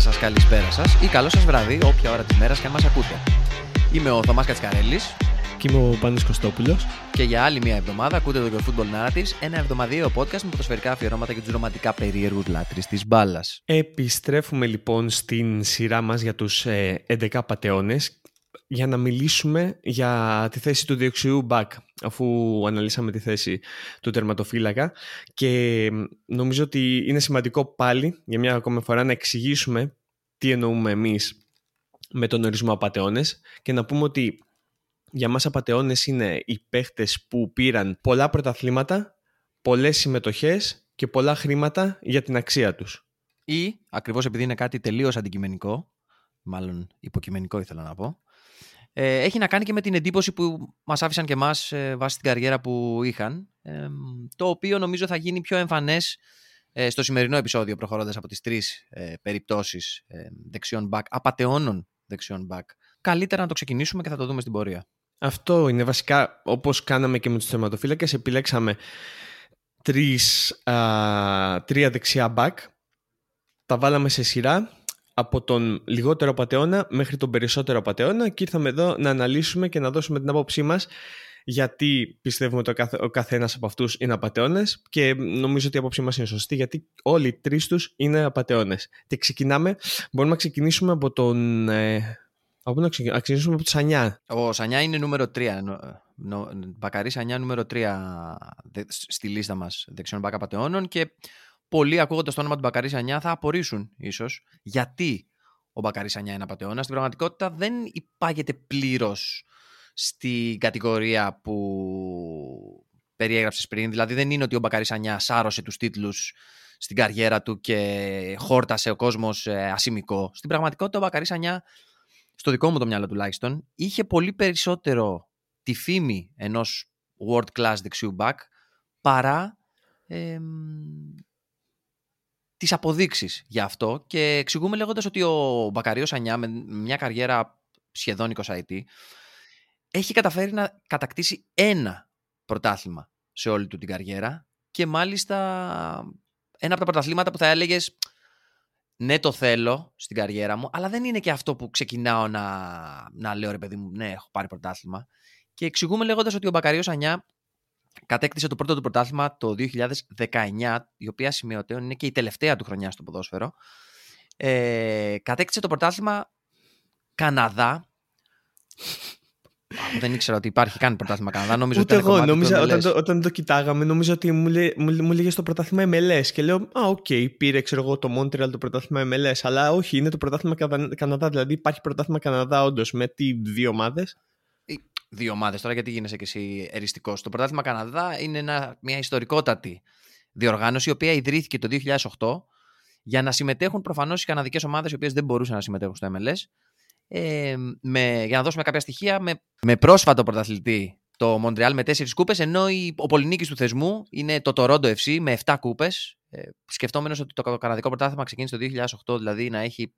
Καλημέρα σας, καλησπέρα σας ή καλό σας βράδυ, όποια ώρα της μέρας και αν μας ακούτε. Είμαι ο Θωμάς Κατσικαρέλης Και είμαι ο Πάνος Κωστόπουλος. και για άλλη μια εβδομάδα ακούτε το Your Football Narratives, ένα εβδομαδιαίο podcast με ποδοσφαιρικά αφιερώματα και τους ρομαντικά περίεργους λάτρεις της μπάλας. Επιστρέφουμε λοιπόν στην σειρά μας για τους ε, 11 πατεώνες για να μιλήσουμε για τη θέση του διοξιού back αφού αναλύσαμε τη θέση του τερματοφύλακα και μ, νομίζω ότι είναι σημαντικό πάλι για μια ακόμα φορά να εξηγήσουμε τι εννοούμε εμείς με τον ορισμό απατεώνες και να πούμε ότι για μας απατεώνες είναι οι παίχτες που πήραν πολλά πρωταθλήματα, πολλές συμμετοχές και πολλά χρήματα για την αξία τους. Ή, ακριβώς επειδή είναι κάτι τελείως αντικειμενικό, μάλλον υποκειμενικό ήθελα να πω, ε, έχει να κάνει και με την εντύπωση που μας άφησαν και εμάς ε, βάσει την καριέρα που είχαν, ε, το οποίο νομίζω θα γίνει πιο εμφανές ε, στο σημερινό επεισόδιο προχωρώντας από τις τρεις ε, περιπτώσεις ε, δεξιών back, απατεώνων δεξιών back. Καλύτερα να το ξεκινήσουμε και θα το δούμε στην πορεία. Αυτό είναι βασικά όπως κάναμε και με τους τερματοφύλακες επιλέξαμε τρεις, α, τρία δεξιά back τα βάλαμε σε σειρά από τον λιγότερο πατεώνα μέχρι τον περισσότερο πατεώνα και ήρθαμε εδώ να αναλύσουμε και να δώσουμε την άποψή μας γιατί πιστεύουμε ότι ο, καθ, ο καθένας από αυτούς είναι απατεώνες και νομίζω ότι η άποψή μας είναι σωστή γιατί όλοι οι τρεις τους είναι απατεώνες. Και ξεκινάμε, μπορούμε να ξεκινήσουμε από τον... Ε, από πού να ξεκι- να ξεκινήσουμε από τον Σανιά. Ο Σανιά είναι νούμερο 3. Μπακαρή Σανιά νούμερο 3 δε- στη λίστα μας δεξιών μπακ απατεώνων και πολλοί ακούγοντας το όνομα του Μπακαρή Σανιά θα απορρίσουν ίσως γιατί ο Μπακαρή Σανιά είναι απατεώνα. Στην πραγματικότητα δεν υπάγεται πλήρως στην κατηγορία που περιέγραψες πριν. Δηλαδή δεν είναι ότι ο Μπακαρή Σανιά σάρωσε τους τίτλους στην καριέρα του και χόρτασε ο κόσμος ε, ασημικό. Στην πραγματικότητα ο Μπακαρή Σανιά στο δικό μου το μυαλό τουλάχιστον, είχε πολύ περισσότερο τη φήμη ενός world class δεξιού back παρά εμ, τις αποδείξεις για αυτό και εξηγούμε λέγοντας ότι ο Μπακαρίος Ανιά με μια καριέρα σχεδόν 20 ετή έχει καταφέρει να κατακτήσει ένα πρωτάθλημα σε όλη του την καριέρα και μάλιστα ένα από τα πρωταθλήματα που θα έλεγες ναι το θέλω στην καριέρα μου, αλλά δεν είναι και αυτό που ξεκινάω να, να λέω ρε παιδί μου, ναι έχω πάρει πρωτάθλημα. Και εξηγούμε λέγοντας ότι ο Μπακαρίος Ανιά κατέκτησε το πρώτο του πρωτάθλημα το 2019, η οποία σημειωτέων είναι και η τελευταία του χρονιά στο ποδόσφαιρο. Ε, κατέκτησε το πρωτάθλημα Καναδά. Α, Δεν ήξερα ότι υπάρχει καν πρωτάθλημα Καναδά. Νομίζω Ούτε ότι ήταν εγώ, κομμάτι του νόμιζα, όταν, MLS. το, όταν το κοιτάγαμε, νόμιζα ότι μου, λέ, μου, μου 'λεγε στο πρωτάθλημα MLS και λέω, Α, οκ, πήρε ξέρω εγώ το Montreal το πρωτάθλημα MLS, αλλά όχι, είναι το πρωτάθλημα Καναδά, Καναδά δηλαδή υπάρχει πρωτάθλημα Καναδά όντως με τι δύο ομάδες. Δύο ομάδες τώρα, γιατί γίνεσαι και εσύ εριστικός. Το πρωτάθλημα Καναδά είναι ένα, μια ιστορικότατη διοργάνωση, η οποία ιδρύθηκε το 2008 για να συμμετέχουν προφανώς οι καναδικές ομάδες, οι οποίες δεν μπορούσαν να συμμετέχουν στο MLS. Ε, με, για να δώσουμε κάποια στοιχεία, με, με πρόσφατο πρωταθλητή το Μοντρεάλ με 4 κούπες, ενώ η, ο πολυνίκης του θεσμού είναι το Toronto FC με 7 κούπες. Ε, Σκεφτόμενος ότι το καναδικό πρωτάθλημα ξεκίνησε το 2008, δηλαδή να έχει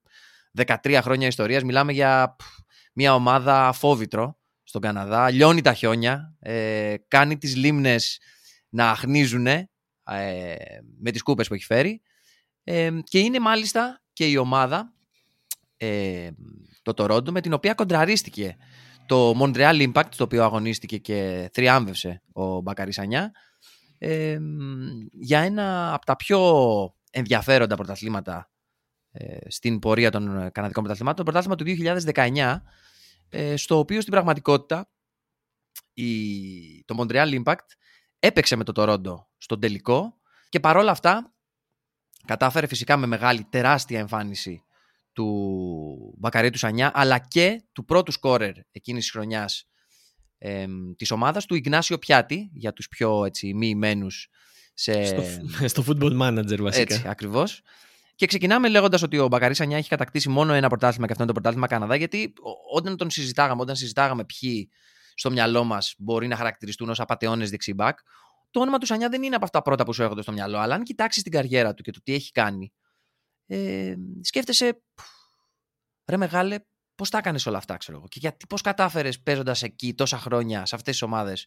13 χρόνια ιστορίας, μιλάμε για πφ, μια ομάδα φόβητρο στον Καναδά, λιώνει τα χιόνια, ε, κάνει τις λίμνες να αχνίζουν ε, με τις κούπες που έχει φέρει. Ε, και είναι μάλιστα και η ομάδα ε, το Toronto με την οποία κοντραρίστηκε το Montreal Impact το οποίο αγωνίστηκε και θριάμβευσε ο Μπακαρής Ανιά. Ε, για ένα από τα πιο ενδιαφέροντα πρωταθλήματα ε, στην πορεία των καναδικών πρωταθλημάτων, το πρωτάθλημα του 2019 ε, στο οποίο στην πραγματικότητα η, το Montreal Impact έπαιξε με το Toronto στον τελικό και παρόλα αυτά κατάφερε φυσικά με μεγάλη τεράστια εμφάνιση του Μπακαρί του Σανιά αλλά και του πρώτου σκόρερ εκείνης της χρονιάς ε, της ομάδας του Ιγνάσιο Πιάτη για τους πιο έτσι, μη ημένους σε... Στο, στο football manager βασικά. Έτσι, ακριβώς. Και ξεκινάμε λέγοντας ότι ο Μπακαρή Σανιά έχει κατακτήσει μόνο ένα πρωτάθλημα και αυτό είναι το πρωτάθλημα Καναδά, γιατί ο- όταν τον συζητάγαμε, όταν συζητάγαμε ποιοι στο μυαλό μας μπορεί να χαρακτηριστούν ως απαταιώνες δεξιμπάκ, το όνομα του Σανιά δεν είναι από αυτά τα πρώτα που σου έρχονται στο μυαλό. Αλλά αν κοιτάξεις την καριέρα του και το τι έχει κάνει, ε, σκέφτεσαι, «Πφ, ρε μεγάλε, πώς τα έκανες όλα αυτά, ξέρω εγώ. Και γιατί, πώς κατάφερες παίζοντας εκεί τόσα χρόνια σε αυτές τις ομάδες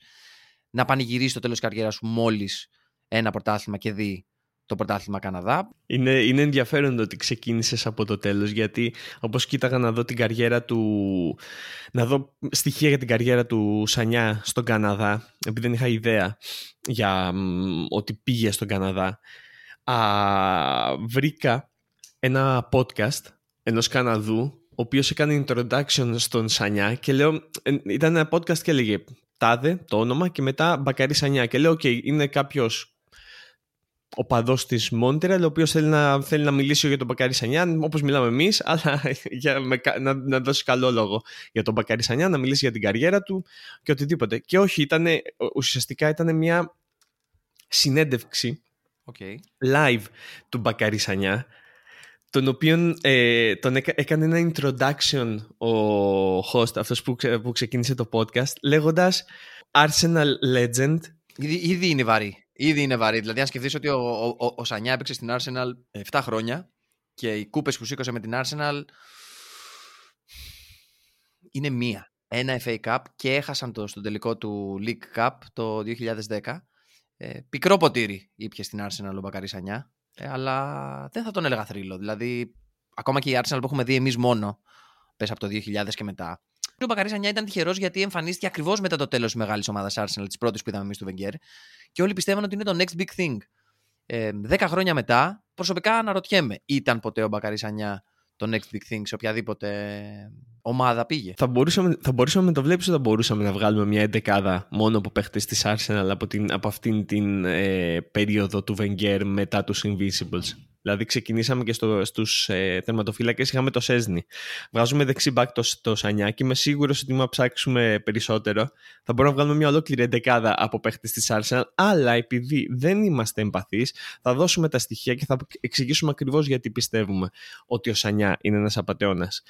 να πανηγυρίσεις το τέλος της καριέρας σου μόλις ένα πρωτάθλημα και δει το πρωτάθλημα Καναδά. Είναι, είναι ενδιαφέρον το ότι ξεκίνησες από το τέλος γιατί όπως κοίταγα να δω την καριέρα του να δω στοιχεία για την καριέρα του Σανιά στον Καναδά επειδή δεν είχα ιδέα για ότι πήγε στον Καναδά α, βρήκα ένα podcast ενός Καναδού ο οποίος έκανε introduction στον Σανιά και λέω, ε, ήταν ένα podcast και έλεγε τάδε το όνομα και μετά Μπακαρί Σανιά και λέω, οκ, είναι κάποιος οπαδός της Μόντρεαλ, ο οποίος θέλει να, θέλει να μιλήσει για τον Μπακάρι Σανιά, όπως μιλάμε εμείς, αλλά για, με, να, να δώσει καλό λόγο για τον Μπακάρι Σανιά, να μιλήσει για την καριέρα του και οτιδήποτε. Και όχι, ήτανε, ουσιαστικά ήταν μια συνέντευξη okay. live του Μπακάρι Σανιά, τον οποίο ε, τον έκανε ένα introduction ο host, αυτός που, που ξεκίνησε το podcast, λέγοντας Arsenal Legend. Ήδη, ήδη είναι βαρύ. Ήδη είναι βαρύ. Δηλαδή, αν σκεφτείς ότι ο, ο, ο, Σανιά έπαιξε στην Arsenal 7 χρόνια και οι κούπες που σήκωσε με την Arsenal είναι μία. Ένα FA Cup και έχασαν το στον τελικό του League Cup το 2010. Ε, πικρό ποτήρι ήπια στην Arsenal ο Μπακαρή Σανιά. Ε, αλλά δεν θα τον έλεγα θρύλο. Δηλαδή, ακόμα και η Arsenal που έχουμε δει εμείς μόνο, πες από το 2000 και μετά, ο Μπακαρή Ανιά ήταν τυχερός γιατί εμφανίστηκε ακριβώς μετά το τέλος της μεγάλης ομάδας Arsenal, της πρώτης που είδαμε εμείς του Βενγκέρ. Και όλοι πιστεύαν ότι είναι το next big thing. Ε, δέκα χρόνια μετά, προσωπικά αναρωτιέμαι, ήταν ποτέ ο Μπακαρή Ανιά το next big thing σε οποιαδήποτε ομάδα πήγε; Θα μπορούσαμε, θα μπορούσαμε να το βλέπεις θα μπορούσαμε να βγάλουμε μια εντεκάδα μόνο από παίχτες της Arsenal από, την, από αυτήν την ε, περίοδο του Wenger μετά τους Invincibles; Δηλαδή ξεκινήσαμε και στο, στους ε, τερματοφύλακες είχαμε το Σέσνη. Βγάζουμε δεξί μπακ το, το Σανιάκι. Είμαι σίγουρος ότι μα ψάξουμε περισσότερο θα μπορούμε να βγάλουμε μια ολόκληρη εντεκάδα από παίχτες της Arsenal. Αλλά επειδή δεν είμαστε εμπαθείς θα δώσουμε τα στοιχεία και θα εξηγήσουμε ακριβώς γιατί πιστεύουμε ότι ο Σανιά είναι ένας απατεώνας.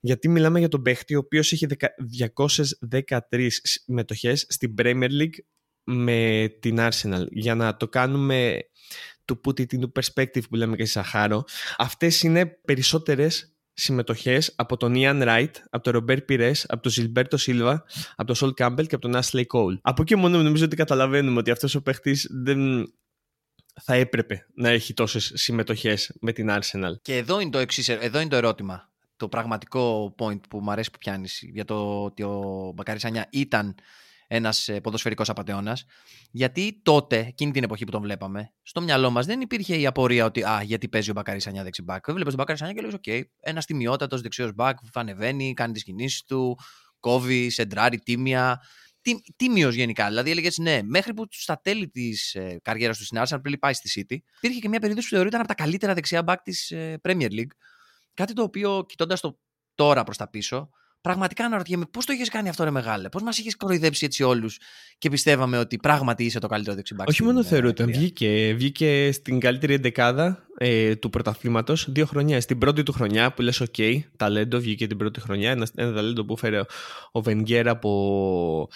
Γιατί μιλάμε για τον παίχτη ο οποίος έχει 213 συμμετοχές στην Premier League με την Arsenal. Για να το κάνουμε to put it into perspective που λέμε και στη Ζαχάρω, αυτές είναι περισσότερες συμμετοχές από τον Ian Wright, από τον Ρομπέρ Πιρέ, από τον Ζιλμπέρτο Σίλβα, από τον Σολ Κάμπελ και από τον Ashley Cole. Από εκεί μόνο νομίζω ότι καταλαβαίνουμε ότι αυτός ο παίχτης δεν θα έπρεπε να έχει τόσες συμμετοχές με την Arsenal. Και εδώ είναι το, εξής, εδώ είναι το ερώτημα. Το πραγματικό point που μου αρέσει που πιάνεις για το ότι ο Μπακαρί Σανιά ήταν ένας ε, ποδοσφαιρικός απατεώνας. Γιατί τότε, εκείνη την εποχή που τον βλέπαμε, στο μυαλό μας δεν υπήρχε η απορία ότι Α, γιατί παίζει ο Μπακαρί Σανιά δεξί μπακ. Βλέπεις τον Μπακαρί Σανιά και λέει: Οκ, ένας τιμιότατος δεξιός μπακ που ανεβαίνει, κάνει τις κινήσεις του, κόβει, σεντράρει, τίμια. Τι, τίμιος γενικά. Δηλαδή έλεγε ναι, μέχρι που στα τέλη της ε, καριέρας του στην Arsenal, πριν πάει στη City, υπήρχε και μια περίοδο που θεωρείται από τα καλύτερα δεξιά μπακ της ε, Premier League. Κάτι το οποίο κοιτώντας το τώρα προς τα πίσω, πραγματικά αναρωτιέμαι πώς το έχει κάνει αυτό, ρε μεγάλε; Πώς μας είχες κοροϊδέψει έτσι όλους και πιστεύαμε ότι πράγματι είσαι το καλύτερο δεξιμπάκι. Όχι μόνο θεωρούταν, βγήκε, βγήκε στην καλύτερη εντεκάδα ε, του πρωταθλήματος δύο χρονιά. Στην πρώτη του χρονιά που λες: OK, ταλέντο, βγήκε την πρώτη χρονιά. Ένας, ένα ταλέντο που έφερε ο Βενγκέρ από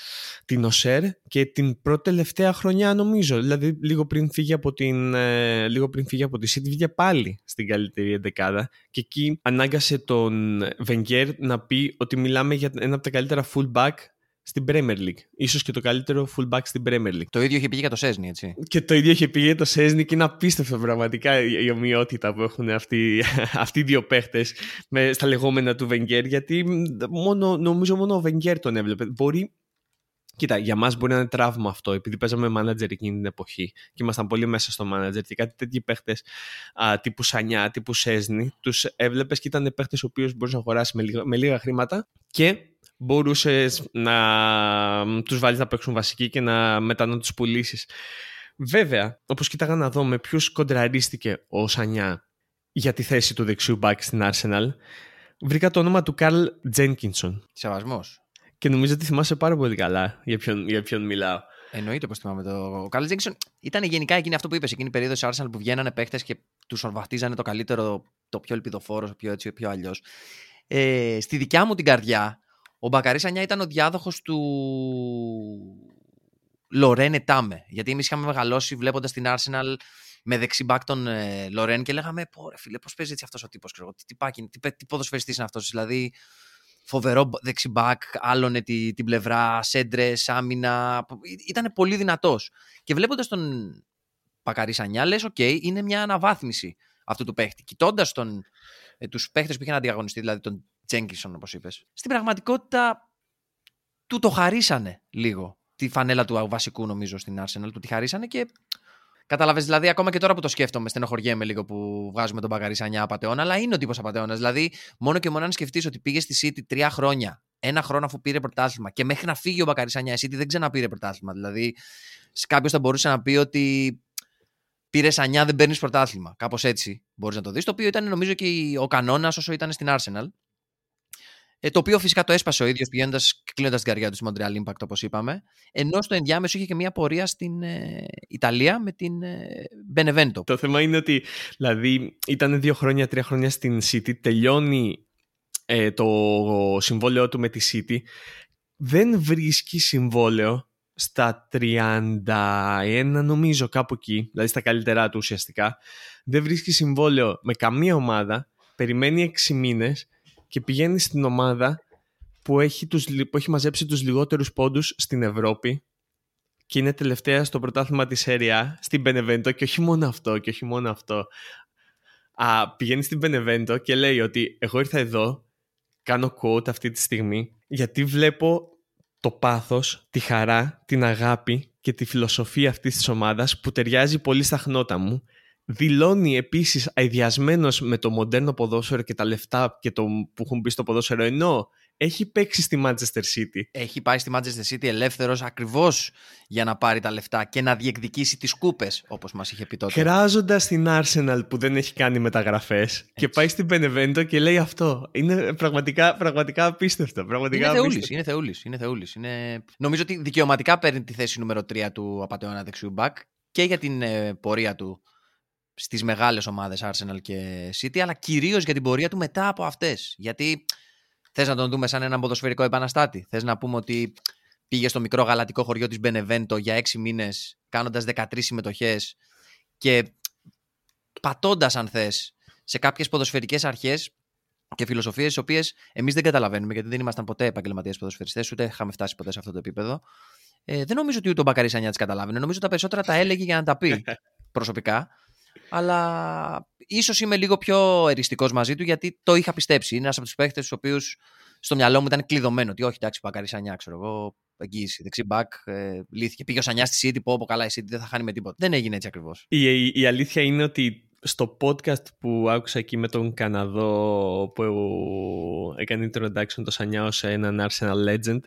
την ΟΣΕΡ και την πρώτη τελευταία χρονιά, νομίζω. Δηλαδή, λίγο πριν φύγει από, την, ε, λίγο πριν φύγει από τη City, βγήκε πάλι στην καλύτερη εντεκάδα. Και εκεί ανάγκασε τον Βενγκέρ να πει ότι μιλάμε για ένα από τα καλύτερα fullback στην Premier League. Ίσως και το καλύτερο fullback στην Premier League. Το ίδιο είχε πει για το Σέσνη, έτσι. Και το ίδιο είχε πει για το Σέσνη και είναι απίστευτο πραγματικά η ομοιότητα που έχουν αυτοί, αυτοί οι δύο παίχτες στα λεγόμενα του Βενγκέρ. Γιατί μόνο, νομίζω μόνο ο Βενγκέρ τον έβλεπε. Μπορεί Κοίτα, για μας μπορεί να είναι τραύμα αυτό, επειδή παίζαμε μάνατζερ εκείνη την εποχή και ήμασταν πολύ μέσα στο μάνατζερ και κάτι τέτοιοι παίχτες τύπου Σανιά, τύπου Σέσνη, τους έβλεπες και ήταν παίχτες ο οποίος μπορεί να αγοράσεις με λίγα, με λίγα χρήματα και μπορούσες να τους βάλεις να παίξουν βασική και να μετά να τους πουλήσεις. Βέβαια, όπως κοίταγα να δω με ποιους κοντραρίστηκε ο Σανιά για τη θέση του δεξιού μπακ στην Arsenal, βρήκα το όνομα του Καρλ Τζένκινσον. Σεβασμός. Και νομίζω ότι θυμάσαι πάρα πολύ καλά για ποιον, για ποιον μιλάω. Εννοείται πως θυμάμαι το. Ο Καρλ Τζένκινσον ήταν γενικά εκείνη αυτό που είπες, εκείνη η περίοδος Arsenal που βγαίνανε παίχτες και τους ορβαχτίζανε το καλύτερο, το πιο ελπιδοφόρος, το πιο έτσι, πιο αλλιώς. Ε, στη δικιά μου την καρδιά, ο Μπακαρής Ανιά ήταν ο διάδοχος του Λορέν Τάμε. Γιατί εμείς είχαμε μεγαλώσει βλέποντας την Arsenal με δεξί μπακ τον ε, Λορέν και λέγαμε: Πω, ρε φίλε, πώς παίζει έτσι αυτός ο τύπος. Τι, τι, τι, τι ποδοσφαιριστής είναι αυτός. Δηλαδή, φοβερό δεξί μπακ, άλωνε τη, την πλευρά, σέντρες, άμυνα. Ήταν πολύ δυνατός. Και βλέποντας τον Μπακαρί Σανιά, λες: Οκ, είναι μια αναβάθμιση αυτού του παίχτη. Κοιτώντας ε, τους παίχτες που είχαν ανταγωνιστεί, δηλαδή τον Τζένκινσον, όπως είπες. Στην πραγματικότητα του το χαρίσανε λίγο τη φανέλα του βασικού, νομίζω, στην Arsenal. Του τη χαρίσανε και Κατάλαβες, δηλαδή, ακόμα και τώρα που το σκέφτομαι, στενοχωριέμαι λίγο που βγάζουμε τον Μπακαρί Σανιά απαταιώνα, αλλά είναι ο τύπος απαταιώνα. Δηλαδή, μόνο και μόνο αν σκεφτείς ότι πήγε στη City τρία χρόνια, ένα χρόνο αφού πήρε πρωτάθλημα και μέχρι να φύγει ο Μπακαρί Σανιά, η City δεν ξαναπήρε πρωτάθλημα. Δηλαδή, κάποιος θα μπορούσε να πει ότι πήρε Σανιά, δεν παίρνεις πρωτάθλημα. Κάπως έτσι μπορείς να το δεις. Το οποίο ήταν νομίζω και ο κανόνας όσο ήταν στην Arsenal. Ε, το οποίο φυσικά το έσπασε ο ίδιος πηγαίνοντας, κλείνοντας την καρδιά του στη Montreal Impact, όπως είπαμε. Ενώ στο ενδιάμεσο είχε και μια πορεία στην ε, Ιταλία με την ε, Benevento. Το θέμα είναι ότι δηλαδή ήταν δύο χρόνια, τρία χρόνια στην City, τελειώνει ε, το συμβόλαιό του με τη City. Δεν βρίσκει συμβόλαιο στα 31 νομίζω κάπου εκεί, δηλαδή στα καλύτερά του ουσιαστικά. Δεν βρίσκει συμβόλαιο με καμία ομάδα, περιμένει 6 μήνες και πηγαίνει στην ομάδα που έχει, τους, που έχει μαζέψει τους λιγότερους πόντους στην Ευρώπη και είναι τελευταία στο πρωτάθλημα της ΣΕΡΙΑ στην Benevento και όχι μόνο αυτό και όχι μόνο αυτό. Α, πηγαίνει στην Benevento και λέει ότι εγώ ήρθα εδώ κάνω quote αυτή τη στιγμή γιατί βλέπω το πάθος, τη χαρά, την αγάπη και τη φιλοσοφία αυτής της ομάδας που ταιριάζει πολύ στα χνότα μου δηλώνει επίσης αειδιασμένος με το μοντέρνο ποδόσφαιρο και τα λεφτά και το που έχουν μπει στο ποδόσφαιρο ενώ έχει παίξει στη Manchester City. Έχει πάει στη Manchester City ελεύθερος ακριβώς για να πάρει τα λεφτά και να διεκδικήσει τις κούπες, όπως μας είχε πει τότε. Κράζοντας την Arsenal που δεν έχει κάνει μεταγραφές και πάει στην Benevento και λέει αυτό. Είναι πραγματικά, πραγματικά απίστευτο. Πραγματικά είναι θεούλης. Είναι θεούλης. Είναι θεούλης. Είναι... Νομίζω ότι δικαιωματικά παίρνει τη θέση νούμερο 3 του απαταιώνα δεξιού μπακ και για την ε, πορεία του στις μεγάλες ομάδες Arsenal και City, αλλά κυρίως για την πορεία του μετά από αυτές. Γιατί θες να τον δούμε σαν έναν ποδοσφαιρικό επαναστάτη. Θες να πούμε ότι πήγε στο μικρό γαλατικό χωριό της Μπενεβέντο για έξι μήνες, κάνοντας 13 συμμετοχές και πατώντας, αν θες, σε κάποιες ποδοσφαιρικές αρχές και φιλοσοφίες, τι οποίες εμείς δεν καταλαβαίνουμε, γιατί δεν ήμασταν ποτέ επαγγελματίες ποδοσφαιριστές, ούτε είχαμε φτάσει ποτέ σε αυτό το επίπεδο. Ε, δεν νομίζω ότι ούτε ο Μπακαρής Σανιά τι καταλάβαινε. Νομίζω ότι τα περισσότερα τα έλεγε για να τα πει προσωπικά αλλά ίσως είμαι λίγο πιο εριστικός μαζί του γιατί το είχα πιστέψει. Είναι ένας από τους παίχτες του οποίους στο μυαλό μου ήταν κλειδωμένο. Ότι όχι, εντάξει, πακάρι Σανιά, ξέρω εγώ, εγγύηση. Δεξί μπακ, ε, λύθηκε. Πήγε ο Σανιά στη City, πω, πω καλά, η City δεν θα χάνει με τίποτα. Δεν έγινε έτσι ακριβώς. Η, η, η, αλήθεια είναι ότι στο podcast που άκουσα εκεί με τον Καναδό που έκανε introduction το Σανιά ως έναν Arsenal legend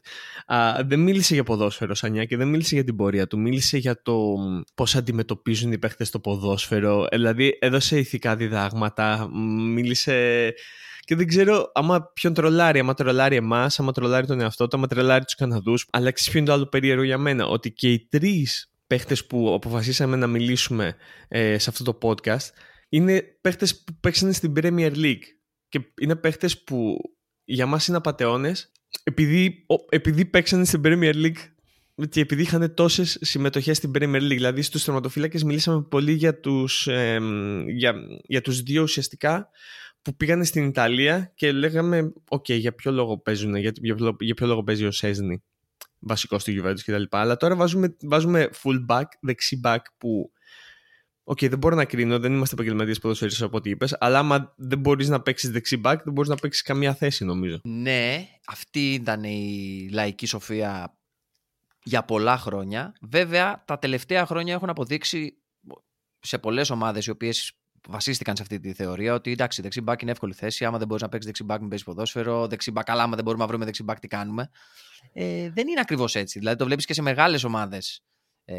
α, δεν μίλησε για ποδόσφαιρο Σανιά και δεν μίλησε για την πορεία του μίλησε για το πώς αντιμετωπίζουν οι παίχτες το ποδόσφαιρο ε, δηλαδή έδωσε ηθικά διδάγματα μίλησε και δεν ξέρω άμα ποιον τρολάρει, άμα τρολάρει εμάς, άμα τρολάρει τον εαυτό του, άμα τρολάρει τους Καναδούς. Αλλά ξέρει το άλλο περίεργο για μένα, ότι και οι τρεις παίχτες που αποφασίσαμε να μιλήσουμε ε, σε αυτό το podcast είναι παίχτες που παίξανε στην Premier League και είναι παίχτες που για μας είναι απαταιώνες επειδή, επειδή παίξανε στην Premier League και επειδή είχαν τόσες συμμετοχές στην Premier League. Δηλαδή στους τερματοφύλακες μιλήσαμε πολύ για τους, ε, για, για τους δύο ουσιαστικά που πήγανε στην Ιταλία και λέγαμε οκ, για ποιο λόγο παίζουν, για, για, για ποιο λόγο παίζει ο Σέσνη βασικό στη Juventus κτλ. Αλλά τώρα βάζουμε, βάζουμε full back, δεξί back που OK, okay, δεν μπορώ να κρίνω, δεν είμαστε επαγγελματίες ποδοσφαιριστές από ό,τι είπες, αλλά άμα δεν μπορείς να παίξεις δεξί back, δεν μπορείς να παίξεις καμία θέση, νομίζω. Ναι, αυτή ήταν η λαϊκή σοφία για πολλά χρόνια. Βέβαια, τα τελευταία χρόνια έχουν αποδείξει σε πολλές ομάδες οι οποίες βασίστηκαν σε αυτή τη θεωρία ότι εντάξει, δεξί μπακ είναι εύκολη θέση. Άμα δεν μπορείς να παίξεις δεξί μπακ, μην παίζεις ποδόσφαιρο. Δεξί μπακ, αλλά άμα δεν μπορούμε να βρούμε δεξί μπακ, τι κάνουμε. Ε, δεν είναι ακριβώς έτσι. Δηλαδή το βλέπεις και σε μεγάλες ομάδες. Ε,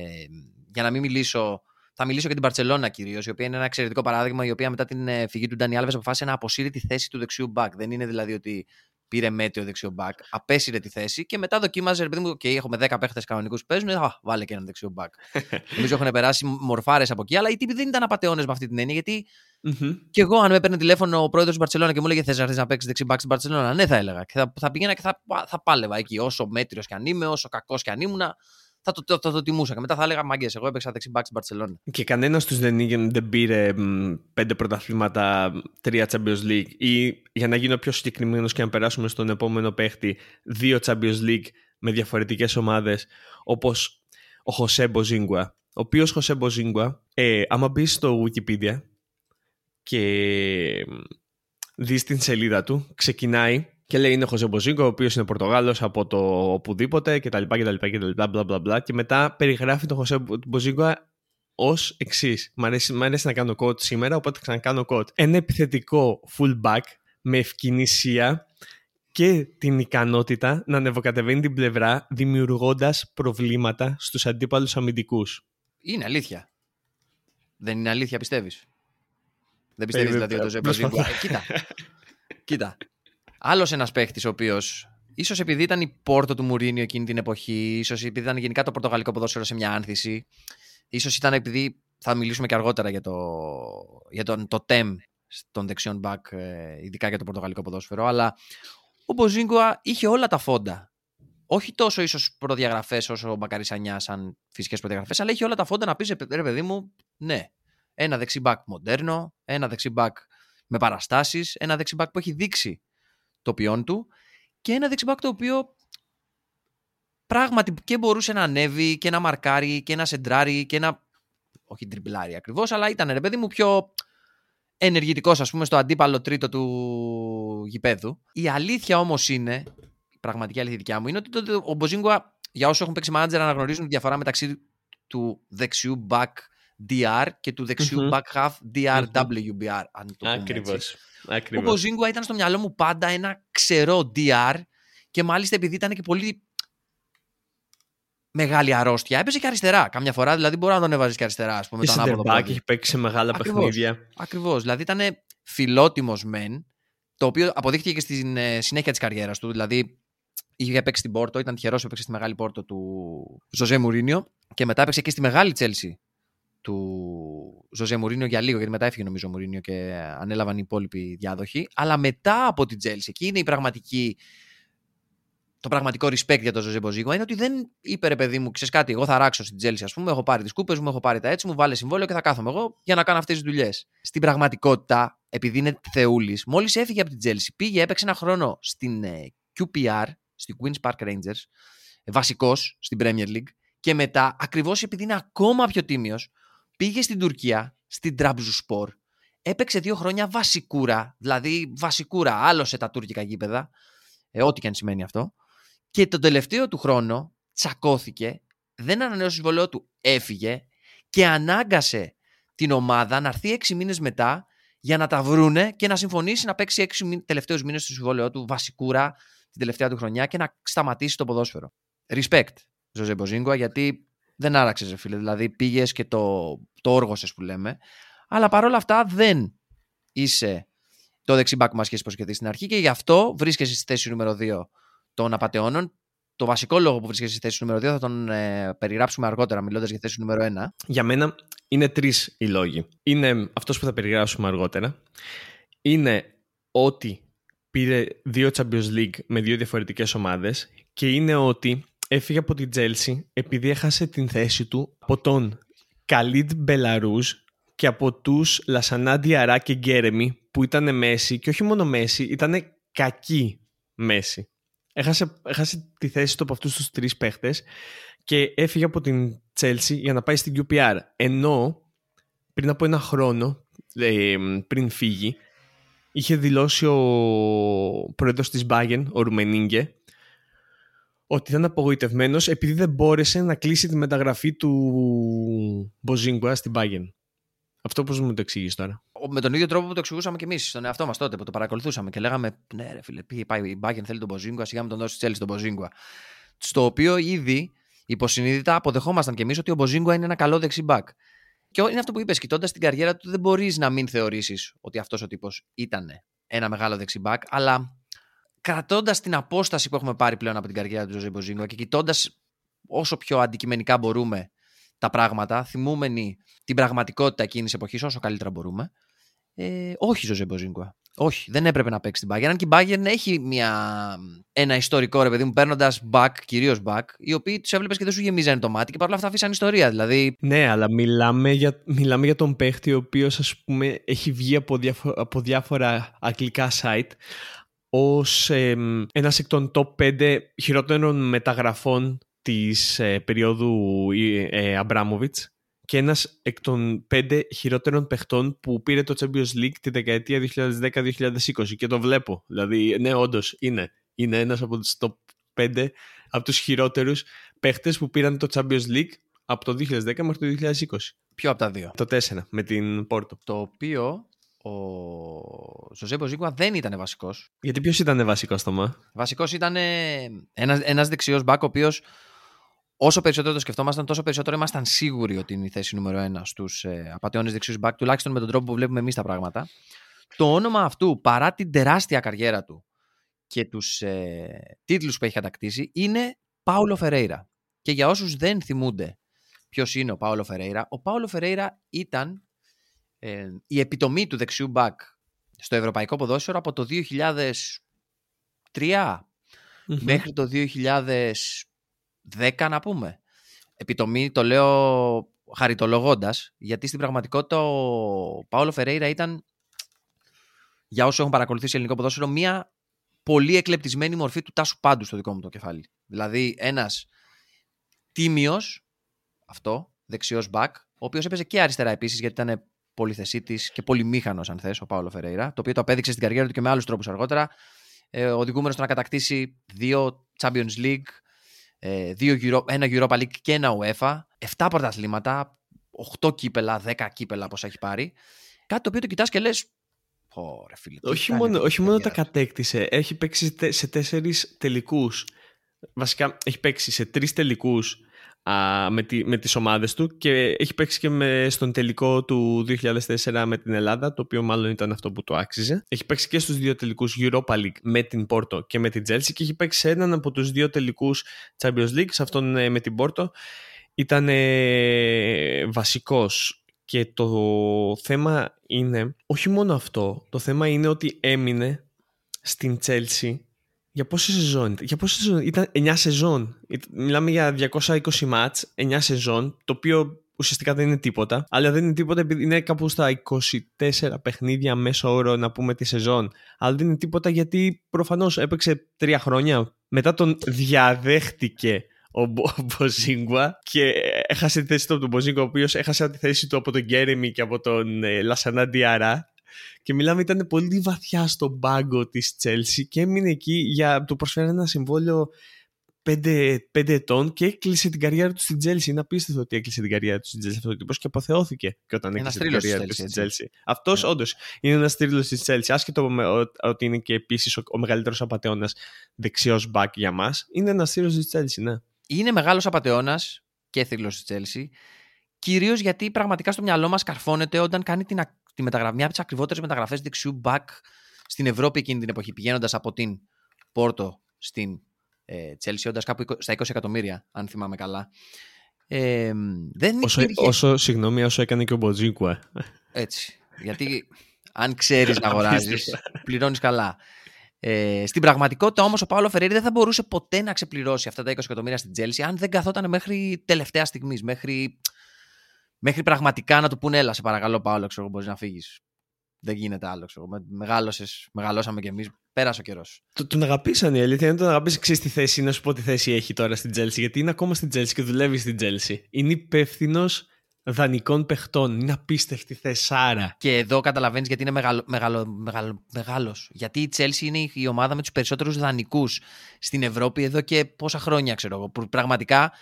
για να μην μιλήσω. Θα μιλήσω για την Μπαρσελόνα κυρίως, η οποία είναι ένα εξαιρετικό παράδειγμα, η οποία μετά την ε, φυγή του Ντάνι Άλβες αποφάσισε να αποσύρει τη θέση του δεξιού μπακ. Δεν είναι δηλαδή ότι πήρε μέτριο δεξιό μπακ, απέσυρε τη θέση και μετά δοκίμαζε, ρε παιδί μου, okay, έχουμε 10 παίχτες κανονικούς που παίζουν, α, βάλε και έναν δεξιό μπακ. Νομίζω έχουν περάσει μορφάρες από εκεί, αλλά οι τύποι δεν ήταν απαταιώνες με αυτή την έννοια, γιατί mm-hmm. και εγώ, αν με έπαιρνε τηλέφωνο ο πρόεδρος της Μπαρσελόνα και μου έλεγε Θες να, να παίξεις δεξί μπακ στην Μπαρσελόνα, ναι, θα έλεγα. Και θα, θα πήγαινα και θα, θα πάλευα εκεί, όσο μέτριος κι αν είμαι, όσο κακός κι αν ήμουν, θα το, το, το, το τιμούσα. Και μετά θα έλεγα Μαγκέ, εγώ έπαιξα δεξί μπακ στην Παρσελόνη. Και κανένας τους δεν, δεν πήρε μ, πέντε πρωταθλήματα, τρία Champions League ή για να γίνω πιο συγκεκριμένος και να περάσουμε στον επόμενο παίχτη, δύο Champions League με διαφορετικές ομάδες όπως ο Χωσέ Μποζίνγκουα ο οποίος Χωσέ Μποζίνγκουα, ε, άμα μπει στο Wikipedia και δεις την σελίδα του, ξεκινάει και λέει είναι ο Χωσέ Μποζίνγκο, ο οποίος είναι Πορτογάλος από το οπουδήποτε κτλ. κτλ, κτλ bla, bla, bla, και μετά περιγράφει τον Χωσέ Μποζίνγκο ως εξής. Μ' αρέσει, μ αρέσει να κάνω quote σήμερα, οπότε θα ξανακάνω quote. Ένα επιθετικό fullback με ευκαινησία και την ικανότητα να ανεβοκατεβαίνει την πλευρά δημιουργώντας προβλήματα στους αντίπαλους αμυντικούς. Είναι αλήθεια. Δεν είναι αλήθεια, πιστεύεις; Δεν πιστεύεις δηλαδή ότι ο Μποζίνγκο. Κοίτα. Κοίτα. Άλλος ένας παίχτης ο οποίος ίσως επειδή ήταν η πόρτο του Μουρίνιο εκείνη την εποχή, ίσως επειδή ήταν γενικά το πορτογαλικό ποδόσφαιρο σε μια άνθηση, ίσως ήταν επειδή θα μιλήσουμε και αργότερα για το, για τον, το TEM των δεξιών back, ε, ειδικά για το πορτογαλικό ποδόσφαιρο, αλλά ο Μποζίνγκοα είχε όλα τα φόντα. Όχι τόσο ίσως προδιαγραφές όσο ο Μπακαρή Ανιά, σαν φυσικές προδιαγραφές, αλλά είχε όλα τα φόντα να πεις ρε παιδί μου, ναι, ένα δεξιμπάκ μοντέρνο, ένα δεξιμπάκ με παραστάσεις, ένα δεξιμπάκ που έχει δείξει το ποιόν του και ένα δεξιμπάκ το οποίο πράγματι και μπορούσε να ανέβει και να μαρκάρει και να σεντράρει και να. Όχι τριπλάρει ακριβώς, αλλά ήταν ρε παιδί μου πιο ενεργητικός, ας πούμε, στο αντίπαλο τρίτο του γηπέδου. Η αλήθεια όμως είναι, η πραγματική αλήθεια δικιά μου, είναι ότι ο Μποζίνγκουα, για όσους έχουν παίξει manager, αναγνωρίζουν τη διαφορά μεταξύ του δεξιού back DR και του δεξιού back half DRWBR, αν το πούμε Ακριβώς. Ο Μποζίνγκουα ήταν στο μυαλό μου πάντα ένα ξερό DR και μάλιστα επειδή ήταν και πολύ μεγάλη αρρώστια, έπαιζε και αριστερά. Καμιά φορά δηλαδή μπορεί να τον έβαζες και αριστερά, ας πούμε. Και τον έχει παίξει σε μεγάλα Ακριβώς. παιχνίδια. Ακριβώς. Δηλαδή ήταν φιλότιμος μεν, το οποίο αποδείχθηκε και στη ε, συνέχεια της καριέρας του. Δηλαδή είχε παίξει στην Πόρτο, ήταν τυχερός που έπαιξε στη μεγάλη Πόρτο του Ζωζέ Μουρίνιο και μετά έπαιξε και στη μεγάλη Τσέλσι του Ζωζέ Μουρίνιο για λίγο, γιατί μετά έφυγε νομίζω ο Μουρίνιο και ανέλαβαν οι υπόλοιποι διάδοχοι. Αλλά μετά από την Τσέλσι, εκεί είναι η πραγματική, το πραγματικό respect για τον Ζωζέ Μποσίνγκουα, είναι ότι δεν είπε ρε παιδί μου, ξέρεις κάτι, εγώ θα ράξω στην Τσέλσι, ας πούμε, έχω πάρει τις κούπες μου, έχω πάρει τα έτσι μου, βάλε συμβόλαιο και θα κάθομαι εγώ για να κάνω αυτές τις δουλειές. Στην πραγματικότητα, επειδή είναι θεούλης, μόλις έφυγε από την Τσέλσι, πήγε, έπαιξε ένα χρόνο στην ε, QPR, στην Queen's Park Rangers, βασικός στην Premier League, και μετά, ακριβώς επειδή είναι ακόμα πιο τίμιος, πήγε στην Τουρκία, στην Τραμπζονσπόρ, έπαιξε δύο χρόνια βασικούρα, δηλαδή βασικούρα, άλωσε τα τουρκικά γήπεδα, ε, ό,τι και αν σημαίνει αυτό, και τον τελευταίο του χρόνο τσακώθηκε, δεν ανανέωσε το συμβολέο του, έφυγε και ανάγκασε την ομάδα να έρθει έξι μήνες μετά για να τα βρούνε και να συμφωνήσει να παίξει έξι τελευταίους μήνες στο συμβόλαιό του βασικούρα την τελευταία του χρονιά και να σταματήσει το ποδόσφαιρο. Respect, Ζωζέ Μποζίνγκουα, γιατί δεν άραξες, φίλε. Δηλαδή πήγες και το, το όργωσες που λέμε. Αλλά παρόλα αυτά δεν είσαι το δεξιμπάκ που μας έχει υποσχεθεί στην αρχή και γι' αυτό βρίσκεσαι στη θέση νούμερο 2 των απαταιώνων. Το βασικό λόγο που βρίσκεσαι στη θέση νούμερο 2 θα τον ε, περιγράψουμε αργότερα μιλώντας για θέση νούμερο 1. Για μένα είναι τρεις οι λόγοι. Είναι αυτός που θα περιγράψουμε αργότερα. Είναι ότι πήρε δύο Champions League με δύο διαφορετικές ομάδες και είναι ότι έφυγε από την Τζέλσι επειδή έχασε την θέση του από τον Καλίντ Μπουλαρούζ και από τους Λασανά Διαρά και Τζερέμι που ήταν μέσοι και όχι μόνο μέσοι, ήταν κακοί μέσοι. Έχασε, έχασε τη θέση του από αυτούς τους τρεις παίχτες και έφυγε από την Chelsea για να πάει στην QPR. Ενώ πριν από ένα χρόνο, ε, πριν φύγει, είχε δηλώσει ο πρόεδρος της Bayern, ο Ρουμενίγκε, ότι ήταν απογοητευμένος επειδή δεν μπόρεσε να κλείσει τη μεταγραφή του Μποζίνγκουα στην Bayern. Αυτό πώς μου το εξηγείς τώρα; Με τον ίδιο τρόπο που το εξηγούσαμε και εμείς στον εαυτό μας τότε που το παρακολουθούσαμε και λέγαμε Ναι, ρε φίλε, πήγε πάει η Bayern, θέλει τον Μποζίνγκουα, σιγά με τον δώσει Τσέλη τον Μποζίνγκουα. Στο οποίο ήδη υποσυνείδητα αποδεχόμασταν κι εμείς ότι ο Μποζίνγκουα είναι ένα καλό δεξιμπάκ. Και είναι αυτό που είπες, κοιτώντας την καριέρα του, δεν μπορείς να μην θεωρήσεις ότι αυτός ο τύπος ήταν ένα μεγάλο δεξιμπάκ, αλλά κρατώντας την απόσταση που έχουμε πάρει πλέον από την καριέρα του Ζωζέ Μποζίνγκο και κοιτώντας όσο πιο αντικειμενικά μπορούμε τα πράγματα, θυμούμενοι την πραγματικότητα εκείνης της εποχής όσο καλύτερα μπορούμε. Ε, όχι, Ζωζέ Μποζίνγκο. Όχι, δεν έπρεπε να παίξει την Bayern. Αν και η Bayern έχει μια, ένα ιστορικό ρε παιδί μου, παίρνοντας back, κυρίως back, οι οποίοι τους έβλεπες και δεν σου γεμίζανε το μάτι και παρόλα αυτά αφήσαν ιστορία. Δηλαδή... Ναι, αλλά μιλάμε για, μιλάμε για τον παίχτη ο οποίος έχει βγει από, από διάφορα αγγλικά site ως ε, ένας εκ των top 5 χειρότερων μεταγραφών της ε, περίοδου ε, Αμπράμοβιτς και ένας εκ των πέντε χειρότερων παιχτών που πήρε το Champions League τη δεκαετία 2010-2020 και το βλέπω. Δηλαδή, ναι, όντως είναι. Είναι ένας από τους top 5 από τους χειρότερους παίχτες που πήραν το Champions League από το 2010 μέχρι το 2020. Ποιο από τα δύο; Το 4 με την Πόρτο. Το οποίο ο Ζωζέ Ζίκουα δεν ήταν βασικός. Γιατί ποιος ήταν βασικός στο ΜΑ. Βασικός ήταν ένας ένας δεξιός μπακ, ο οποίος όσο περισσότερο το σκεφτόμασταν, τόσο περισσότερο ήμασταν σίγουροι ότι είναι η θέση νούμερο ένα στους ε, απαταιώνες δεξιούς μπακ, τουλάχιστον με τον τρόπο που βλέπουμε εμείς τα πράγματα. Το όνομα αυτού, παρά την τεράστια καριέρα του και τους ε, τίτλους που έχει κατακτήσει, είναι Πάουλο Φερέιρα. Και για όσους δεν θυμούνται ποιος είναι ο Πάολο Φερέιρα. Ο Πάολο Φερέιρα ήταν ε, η επιτομή του δεξιού μπακ στο ευρωπαϊκό ποδόσφαιρο από το 2003 μέχρι το 2010 να πούμε. Επιτομή το λέω χαριτολογώντας γιατί στην πραγματικότητα ο Πάολο Φερέιρα ήταν για όσους έχουν παρακολουθήσει ελληνικό ποδόσφαιρο μια πολύ εκλεπτισμένη μορφή του Τάσου Πάντου στο δικό μου το κεφάλι. Δηλαδή ένας τίμιος αυτό, δεξιός μπακ, ο οποίος έπαιζε και αριστερά επίσης γιατί ήταν πολυθεσίτης και πολυμήχανος, αν θες, ο Παύλο Φεραίρα, το οποίο το απέδειξε στην καριέρα του και με άλλους τρόπους αργότερα. Ε, Οδηγούμενος στο να κατακτήσει δύο Champions League, ε, δύο Euro, ένα Europa League και ένα UEFA, 7 πρωταθλήματα, 8 κύπελα, 10 κύπελα πώ έχει πάρει. Κάτι το οποίο το κοιτάς και λες. Ωραία, φίλε. Όχι μόνο, όχι μόνο τα κατέκτησε, έχει παίξει σε τέσσερις τελικούς. Βασικά έχει παίξει σε τρεις τελικούς α, με, τη, με τις ομάδες του και έχει παίξει και με, στον τελικό του 2004 με την Ελλάδα, το οποίο μάλλον ήταν αυτό που το άξιζε. Έχει παίξει και στους δύο τελικούς Europa League με την Πόρτο και με την Chelsea και έχει παίξει σε έναν από τους δύο τελικούς Champions League, σε αυτόν ε, με την Πόρτο. Ήταν ε, βασικός και το θέμα είναι, όχι μόνο αυτό, το θέμα είναι ότι έμεινε στην Chelsea για πόσε σεζόν, για πόσε σεζόν, ήταν 9 σεζόν. Μιλάμε για 220 μάτς, 9 σεζόν, το οποίο ουσιαστικά δεν είναι τίποτα. Αλλά δεν είναι τίποτα επειδή είναι κάπου στα 24 παιχνίδια μέσω όρο να πούμε τη σεζόν. Αλλά δεν είναι τίποτα γιατί προφανώς έπαιξε τρία χρόνια. Μετά τον διαδέχτηκε ο Μποζίνγκουα και έχασε τη θέση του από τον Μποζίνγκουα, ο οποίος έχασε τη θέση του από τον Γκέρεμι και από τον ε, Λασανά Ντιαρά και μιλάμε ήταν πολύ βαθιά στον πάγκο της Chelsea και έμεινε εκεί για του προσφέρει ένα συμβόλαιο 5, 5 ετών και έκλεισε την καριέρα του στην Chelsea. Είναι απίστευτο ότι έκλεισε την καριέρα του στην Chelsea αυτό ο τύπος και αποθεώθηκε και όταν έκλεισε την καριέρα του στην Chelsea. Αυτός yeah. όντως είναι ένας τρίλος της Chelsea. Άσχετο με ότι είναι και επίσης ο, ο μεγαλύτερος απαταιώνας δεξιός back για μας, είναι ένας τρίλος της Chelsea, ναι. Είναι μεγάλος απαταιώνας και θρύλος της Chelsea. Κυρίως γιατί πραγματικά στο μυαλό μας καρφώνεται όταν κάνει την, τη μεταγραφή, μια από τις ακριβότερες μεταγραφές δεξιού back στην Ευρώπη εκείνη την εποχή, πηγαίνοντας από την Πόρτο στην ε, Chelsea, όντας κάπου στα 20 εκατομμύρια, αν θυμάμαι καλά. Ε, δεν όσο, υπήρχε... όσο, συγγνώμη, όσο έκανε και ο Μποτζίκουα. Έτσι. Γιατί αν ξέρεις να αγοράζεις, πληρώνεις καλά. Ε, στην πραγματικότητα όμως ο Πάουλο Φερέιρα δεν θα μπορούσε ποτέ να ξεπληρώσει αυτά τα 20 εκατομμύρια στην Chelsea αν δεν καθόταν μέχρι τελευταία στιγμή, μέχρι Μέχρι πραγματικά να του πούνε, έλα, σε παρακαλώ, Πάουλο, ξέρω, μπορείς να φύγεις. Δεν γίνεται άλλο, ξέρω. Μεγάλωσες, μεγαλώσαμε κι εμείς. Πέρασε ο καιρός. Τον αγαπήσαν η αλήθεια. Είναι τον αγαπήσει, ξέρεις τι θέση, να σου πω τι θέση έχει τώρα στην Τσέλσι. Γιατί είναι ακόμα στην Τσέλσι και δουλεύει στην Τσέλσι. Είναι υπεύθυνος δανεικών παιχτών. Είναι απίστευτη θεσάρα. Και εδώ καταλαβαίνεις γιατί είναι μεγάλο, μεγάλο, μεγάλο, μεγάλος. Γιατί η Τσέλση είναι η ομάδα με τους περισσότερους δανεικούς στην Ευρώπη εδώ και πόσα χρόνια, ξέρω εγώ. Πραγματικά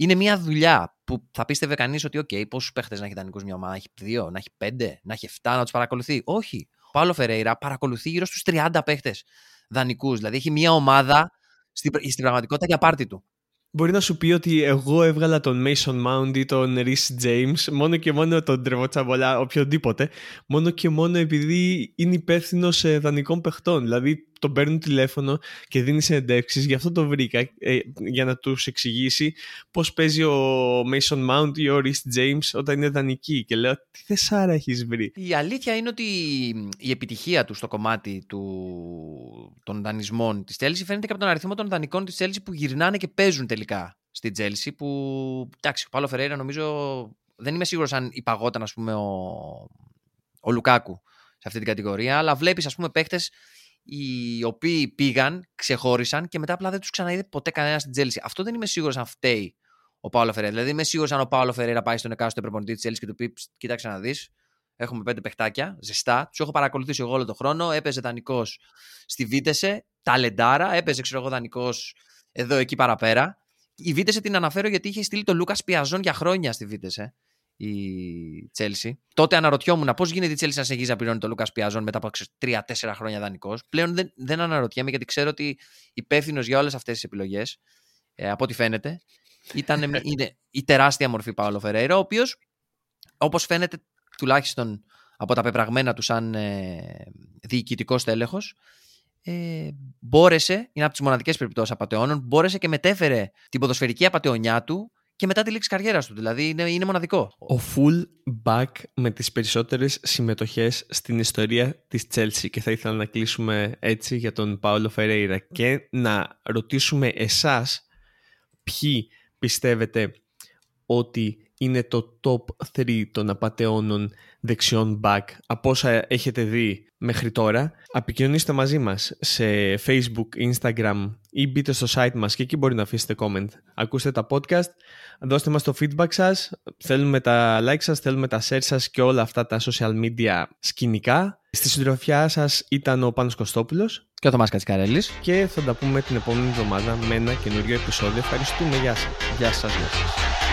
είναι μια δουλειά που θα πίστευε κανείς ότι, OK, πόσους παίχτες να έχει δανεικού μια ομάδα, να έχει δύο, να έχει πέντε, να έχει 7, να τους παρακολουθεί. Όχι. Ο Παύλο Φερέιρα παρακολουθεί γύρω στους 30 παίχτες δανεικού. Δηλαδή έχει μια ομάδα στην, στην πραγματικότητα για πάρτι του. Μπορεί να σου πει ότι εγώ έβγαλα τον Mason Mount ή τον Rhys James μόνο και μόνο τον Τρεβό Τσαμπολά, οποιοδήποτε, μόνο και μόνο επειδή είναι υπεύθυνος δανεικών παιχτών. Δηλαδή τον παίρνουν τηλέφωνο και δίνει συνεντεύξει. Γι' αυτό το βρήκα, ε, για να τους εξηγήσει πώς παίζει ο Mason Mount ή ο Rhys James όταν είναι δανεική. Και λέω, τι θεσάρα έχεις βρει; Η αλήθεια είναι ότι η επιτυχία του στο κομμάτι του... των δανεισμών της Chelsea φαίνεται και από τον αριθμό των δανεικών της Chelsea που γυρνάνε και παίζουν τελικά στη Chelsea. Που εντάξει, ο Πάλο Φεραίρα νομίζω. Δεν είμαι σίγουρος αν υπαγόταν, ας πούμε, ο, ο Λουκάκου σε αυτή την κατηγορία, αλλά βλέπεις, ας πούμε, παίχτες οι οποίοι πήγαν, ξεχώρισαν και μετά απλά δεν τους ξαναείδε ποτέ κανένα στην Τζέλση. Αυτό δεν είμαι σίγουρος αν φταίει ο Πάολο Φεραίρα. Δηλαδή είμαι σίγουρος αν ο Πάολο Φεραίρα πάει στον εκάστοτε προπονητή της Chelsea και του πει: Κοίταξε να δεις, έχουμε πέντε παιχτάκια, ζεστά. Τους έχω παρακολουθήσει εγώ όλο τον χρόνο. Έπαιζε δανεικός στη Βίτεσε, ταλεντάρα. Έπαιζε, ξέρω εγώ, δανεικός εδώ εκεί παραπέρα. Η Βίτεσε την αναφέρω γιατί είχε στείλει τον Λούκας Πιαζόν για χρόνια στη Βίτεσε η Τσέλσι. Τότε αναρωτιόμουν πώς γίνεται η Τσέλσι να συνεχίζει να πληρώνει τον Λούκα Πιαζόν μετά από 3-4 χρόνια δανεικός. Πλέον δεν, δεν αναρωτιέμαι γιατί ξέρω ότι υπεύθυνος για όλες αυτές τις επιλογές, ε, από ό,τι φαίνεται, ήταν είναι η τεράστια μορφή Παόλο Φεραίρα, ο οποίος, όπως φαίνεται τουλάχιστον από τα πεπραγμένα του σαν ε, διοικητικός τέλεχος, ε, μπόρεσε, είναι από τις μοναδικές περιπτώσεις απαταιώνων, μπόρεσε και μετέφερε την ποδοσφαιρική απαταιωνιά του και μετά τη λήξη καριέρας του. Δηλαδή είναι, είναι μοναδικό. Ο full back με τις περισσότερες συμμετοχές στην ιστορία της Chelsea και θα ήθελα να κλείσουμε έτσι για τον Πάολο Φερέιρα και να ρωτήσουμε εσάς ποιοι πιστεύετε ότι είναι το top 3 των απαταιώνων δεξιών back από όσα έχετε δει μέχρι τώρα. Απικοινωνήστε μαζί μας σε Facebook, Instagram ή μπείτε στο site μας και εκεί μπορεί να αφήσετε comment. Ακούστε τα podcast, δώστε μας το feedback σας, θέλουμε τα like σας, θέλουμε τα share σας και όλα αυτά τα social media σκηνικά. Στη συντροφιά σας ήταν ο Πάνος Κωστόπουλος και ο Θωμάς Κατσικαρέλης και θα τα πούμε την επόμενη εβδομάδα με ένα καινούριο επεισόδιο. Ευχαριστούμε. Γεια σας. Γεια σας. Γεια σας.